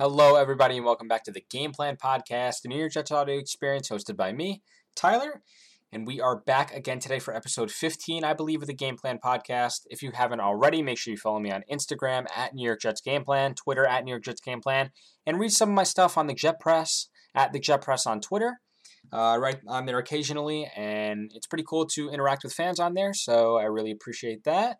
Hello, everybody, and welcome back to the Game Plan Podcast, the New York Jets audio experience hosted by me, Tyler. And we are back again today for episode 15, I believe, of the Game Plan Podcast. If you haven't already, make sure you follow me on Instagram at New York Jets Game Plan, Twitter at New York Jets Game Plan, and read some of my stuff on the Jet Press at the Jet Press on Twitter. Uh, right on there occasionally, and it's pretty cool to interact with fans on there, so I really appreciate that.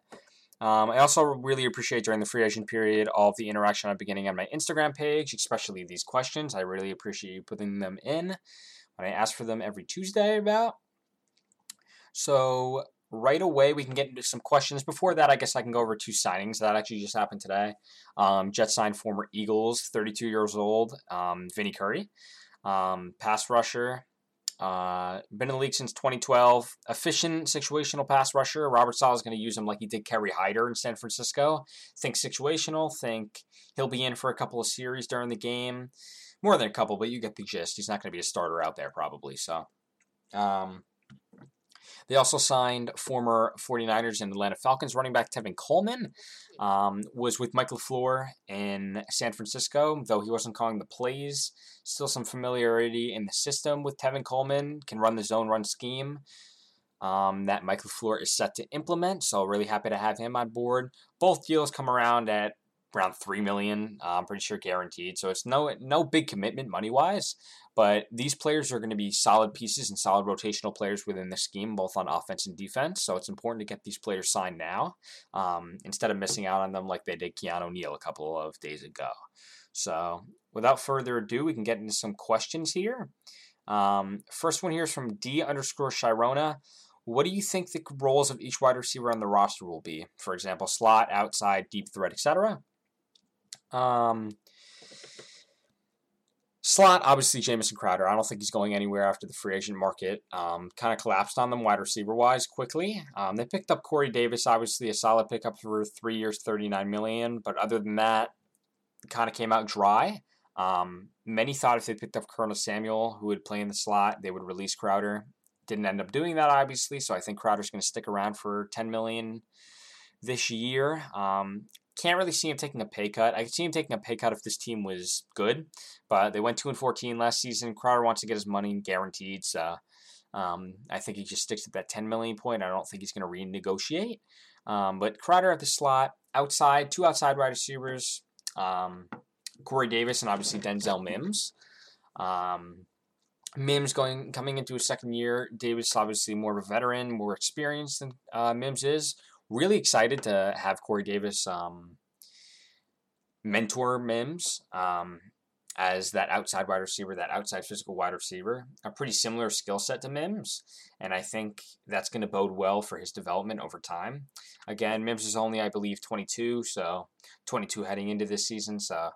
Um, I also really appreciate during the free agent period all of the interaction I'm beginning on my Instagram page, especially these questions. I really appreciate you putting them in when I ask for them every Tuesday about. So right away we can get into some questions. Before that, I guess I can go over two signings that actually just happened today. Um, Jet signed former Eagles, 32 years old, um, Vinny Curry, um, pass rusher. Uh, been in the league since 2012. Efficient situational pass rusher. Robert Saleh is going to use him like he did Kerry Hyder in San Francisco. Think situational. Think he'll be in for a couple of series during the game. More than a couple, but you get the gist. He's not going to be a starter out there probably. So, um, they also signed former 49ers and Atlanta Falcons running back Tevin Coleman. Um, was with Mike LaFleur in San Francisco, though he wasn't calling the plays. Still some familiarity in the system with Tevin Coleman, can run the zone run scheme um, that Mike LaFleur is set to implement. So really happy to have him on board. Both deals come around at around three million. Uh, I'm pretty sure guaranteed. So it's no no big commitment money wise, but these players are going to be solid pieces and solid rotational players within the scheme, both on offense and defense. So it's important to get these players signed now um, instead of missing out on them like they did Keanu Neal a couple of days ago. So without further ado, we can get into some questions here. Um, first one here is from D underscore Shirona. What do you think the roles of each wide receiver on the roster will be? For example, slot, outside, deep threat, etc. Um, slot, obviously Jamison Crowder. I don't think he's going anywhere after the free agent market. Um, kind of collapsed on them wide receiver wise quickly. Um, they picked up Corey Davis, obviously a solid pickup for three years, thirty nine million. But other than that, kind of came out dry. Um, many thought if they picked up Curtis Samuel, who would play in the slot, they would release Crowder. Didn't end up doing that, obviously. So I think Crowder's going to stick around for ten million this year. Um, can't really see him taking a pay cut. I could see him taking a pay cut if this team was good, but they went two and fourteen last season. Crowder wants to get his money guaranteed, so um, I think he just sticks at that ten million point. I don't think he's going to renegotiate. Um, but Crowder at the slot, outside, two outside wide receivers, um, Corey Davis and obviously Denzel Mims. Um, Mims going coming into his second year. Davis obviously more of a veteran, more experienced than uh, Mims is really excited to have Corey Davis um, mentor Mims um, as that outside wide receiver, that outside physical wide receiver. A pretty similar skill set to Mims, and I think that's going to bode well for his development over time. Again, Mims is only, I believe, 22, so 22 heading into this season, so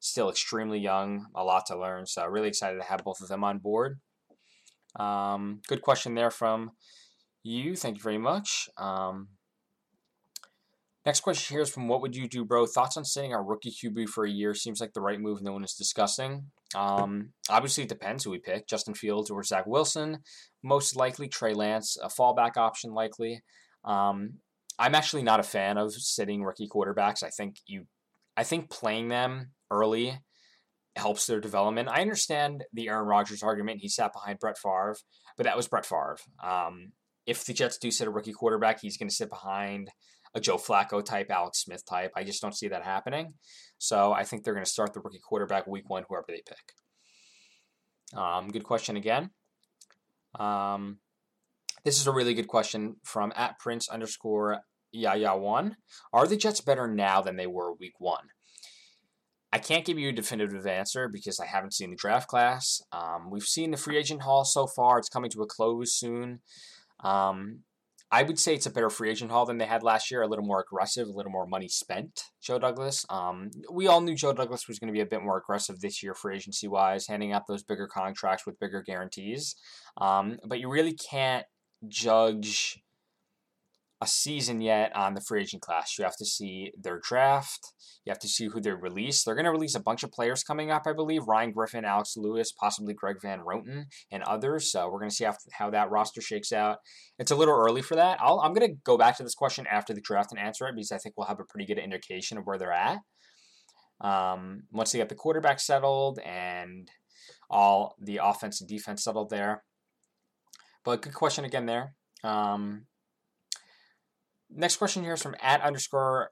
still extremely young, a lot to learn. So really excited to have both of them on board. Um, good question there from you. Thank you very much. Um, Next question here is from What Would You Do, Bro? Thoughts on sitting our rookie QB for a year seems like the right move no one is discussing. Um, obviously, it depends who we pick Justin Fields or Zach Wilson. Most likely, Trey Lance, a fallback option, likely. Um, I'm actually not a fan of sitting rookie quarterbacks. I think you, I think playing them early helps their development. I understand the Aaron Rodgers argument. He sat behind Brett Favre, but that was Brett Favre. Um, if the Jets do sit a rookie quarterback, he's going to sit behind a Joe Flacco type, Alex Smith type. I just don't see that happening. So I think they're going to start the rookie quarterback week one, whoever they pick. Um, good question again. Um, this is a really good question from at Prince underscore Yaya one. Are the Jets better now than they were week one? I can't give you a definitive answer because I haven't seen the draft class. Um, we've seen the free agent haul so far. It's coming to a close soon. Um, I would say it's a better free agent haul than they had last year. A little more aggressive, a little more money spent. Joe Douglas. Um, we all knew Joe Douglas was going to be a bit more aggressive this year, free agency wise, handing out those bigger contracts with bigger guarantees. Um, but you really can't judge a season yet on the free agent class. You have to see their draft. You have to see who they release. They're going to release a bunch of players coming up, I believe. Ryan Griffin, Alex Lewis, possibly Greg Van Roten, and others. So we're going to see how, that roster shakes out. It's a little early for that. i am going to go back to this question after the draft and answer it because I think we'll have a pretty good indication of where they're at. um, once they get the quarterback settled and all the offense and defense settled there. But good question again there. Um, next question here is from at underscore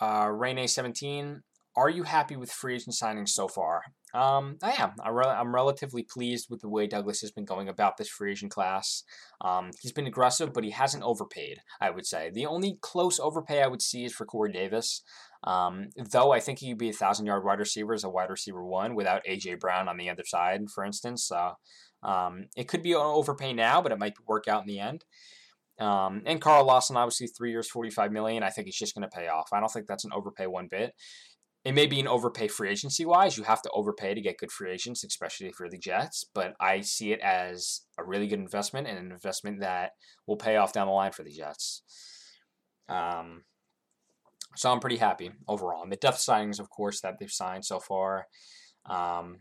uh, Rene17. Are you happy with free agent signings so far? Um, I am. Re- I'm relatively pleased with the way Douglas has been going about this free agent class. Um, he's been aggressive, but he hasn't overpaid, I would say. The only close overpay I would see is for Corey Davis. Um, though I think he could be a thousand yard wide receiver as a wide receiver one without AJ Brown on the other side, for instance. So um, it could be an overpay now, but it might work out in the end. Um, and Carl Lawson, obviously, three years, forty-five million. I think he's just going to pay off. I don't think that's an overpay one bit it may be an overpay free agency wise. You have to overpay to get good free agents, especially for the Jets. But I see it as a really good investment and an investment that will pay off down the line for the Jets. Um, so I'm pretty happy overall. And the depth signings, of course, that they've signed so far, um,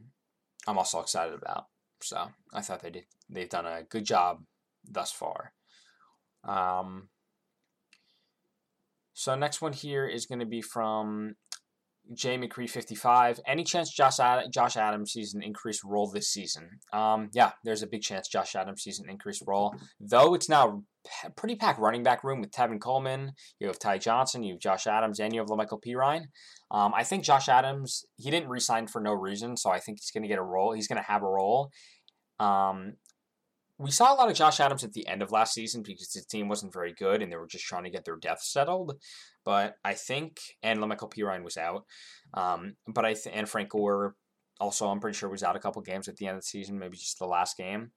I'm also excited about. So I thought they did. They've done a good job thus far. Um, so next one here is going to be from Jay McCree 55. Any chance Josh, Ad- Josh Adams sees an increased role this season? Um, yeah, there's a big chance Josh Adams sees an increased role. Though it's now pretty packed running back room with Tevin Coleman. You have Ty Johnson, you have Josh Adams, and you have La'Mical Perine. Um, I think Josh Adams, he didn't resign for no reason, so I think he's going to get a role. He's going to have a role. Um, we saw a lot of Josh Adams at the end of last season because his team wasn't very good and they were just trying to get their depth settled. But I think, and La'Mical Perine was out. Um, but I th- and Frank Gore also, I'm pretty sure was out a couple games at the end of the season, maybe just the last game.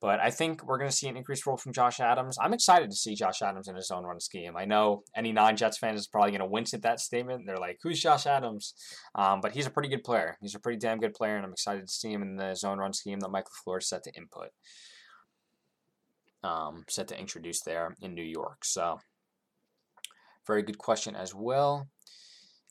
But I think we're going to see an increased role from Josh Adams. I'm excited to see Josh Adams in his own run scheme. I know any non Jets fan is probably going to wince at that statement. They're like, who's Josh Adams? Um, but he's a pretty good player. He's a pretty damn good player, and I'm excited to see him in the zone run scheme that Mike LaFleur's set to input um, set to introduce there in New York. So, very good question as well.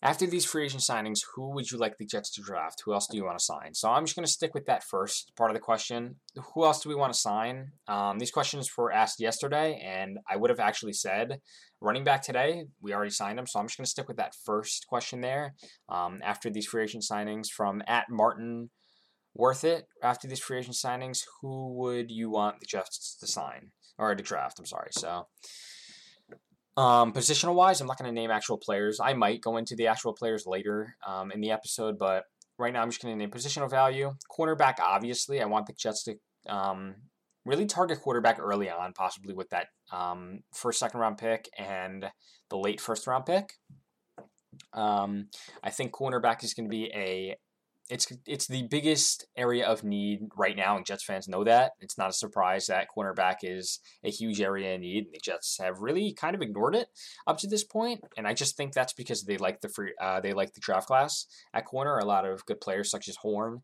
After these free agent signings, who would you like the Jets to draft? Who else do you want to sign? So I'm just going to stick with that first part of the question. Who else do we want to sign? Um, these questions were asked yesterday, and I would have actually said running back today. We already signed him, so I'm just going to stick with that first question there. Um, after these free agent signings from at Martin worth it after these free agent signings, who would you want the Jets to sign or to draft? I'm sorry. So, um, positional wise, I'm not going to name actual players. I might go into the actual players later um, in the episode, but right now I'm just going to name positional value. Cornerback, obviously, I want the Jets to um, really target quarterback early on, possibly with that um, first, second round pick and the late first round pick. Um, I think cornerback is going to be a it's it's the biggest area of need right now, and Jets fans know that. It's not a surprise that cornerback is a huge area of need. And the Jets have really kind of ignored it up to this point. and I just think that's because they like the free uh, they like the draft class at corner. A lot of good players such as Horn,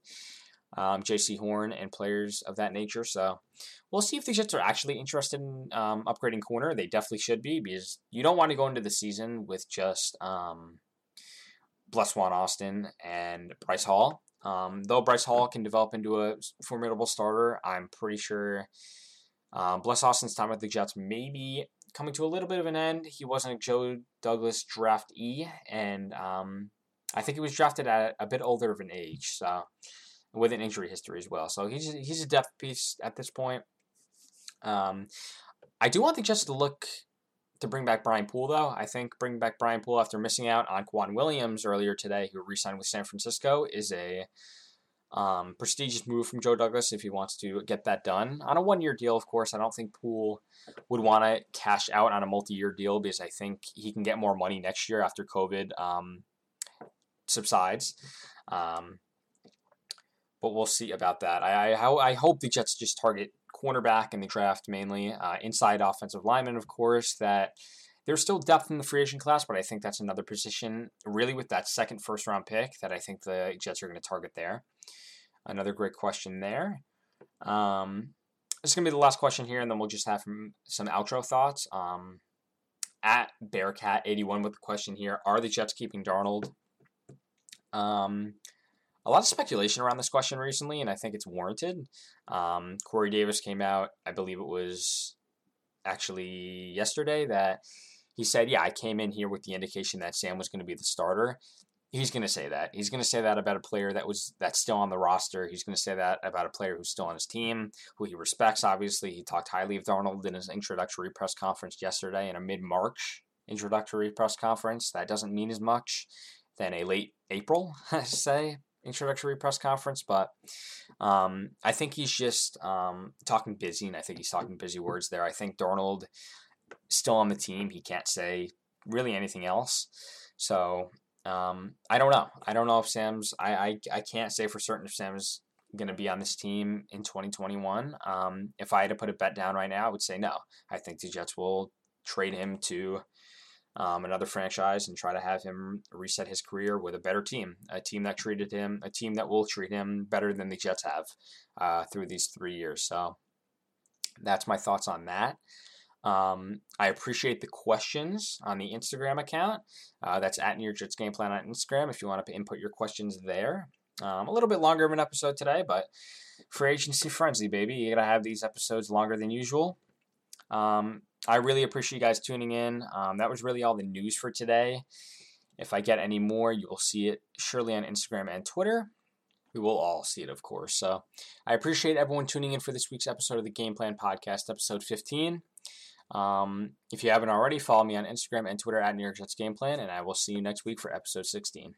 um, Jaycee Horn, and players of that nature. So we'll see if the Jets are actually interested in um, upgrading corner. They definitely should be because you don't want to go into the season with just um, Bless Juan Austin and Bryce Hall. Um, though Bryce Hall can develop into a formidable starter, I'm pretty sure um, Bless Austin's time with the Jets may be coming to a little bit of an end. He wasn't a Joe Douglas draft E, and um, I think he was drafted at a bit older of an age, so with an injury history as well. So he's he's a depth piece at this point. Um, I do want the Jets to look to bring back Brian Poole, though. I think bringing back Brian Poole after missing out on K'Waun Williams earlier today, who re-signed with San Francisco, is a um, prestigious move from Joe Douglas if he wants to get that done on a one-year deal. Of course, I don't think Poole would want to cash out on a multi-year deal because I think he can get more money next year after COVID um, subsides. Um, but we'll see about that. I, I I hope the Jets just target cornerback in the draft mainly, uh, inside offensive lineman, of course, that there's still depth in the free agent class, but I think that's another position, really, with that second first round pick that I think the Jets are going to target there. Another great question there. Um, this is going to be the last question here, and then we'll just have some outro thoughts. Um, at Bearcat81 with the question here Are the Jets keeping Darnold? Um, a lot of speculation around this question recently, and I think it's warranted. Um, Corey Davis came out, I believe it was actually yesterday, that he said, Yeah, I came in here with the indication that Sam was going to be the starter. he's going to say that. He's going to say that about a player that was that's still on the roster. He's going to say that about a player who's still on his team, who he respects. Obviously, he talked highly of Darnold in his introductory press conference yesterday in a mid-March introductory press conference. That doesn't mean as much than a late April, I say, introductory press conference, but um, I think he's just um, talking busy, and I think he's talking busy words there. I think Darnold still on the team. He can't say really anything else. So um, I don't know. I don't know if Sam's. I, I I can't say for certain if Sam's going to be on this team in 2021. Um, if I had to put a bet down right now, I would say no. I think the Jets will trade him to um, another franchise and try to have him reset his career with a better team, a team that treated him, a team that will treat him better than the Jets have uh, through these three years. So that's my thoughts on that. Um, I appreciate the questions on the Instagram account. Uh, that's at New York Jets Game Plan on Instagram if you want to input your questions there. Um, a little bit longer of an episode today, but free agency frenzy, baby. You gotta have these episodes longer than usual. Um, I really appreciate you guys tuning in. Um, that was really all the news for today. If I get any more, you will see it surely on Instagram and Twitter. We will all see it, of course. So I appreciate everyone tuning in for this week's episode of the Game Plan Podcast, episode 15. Um, if you haven't already, follow me on Instagram and Twitter at New York Jets Game Plan, and I will see you next week for episode 16.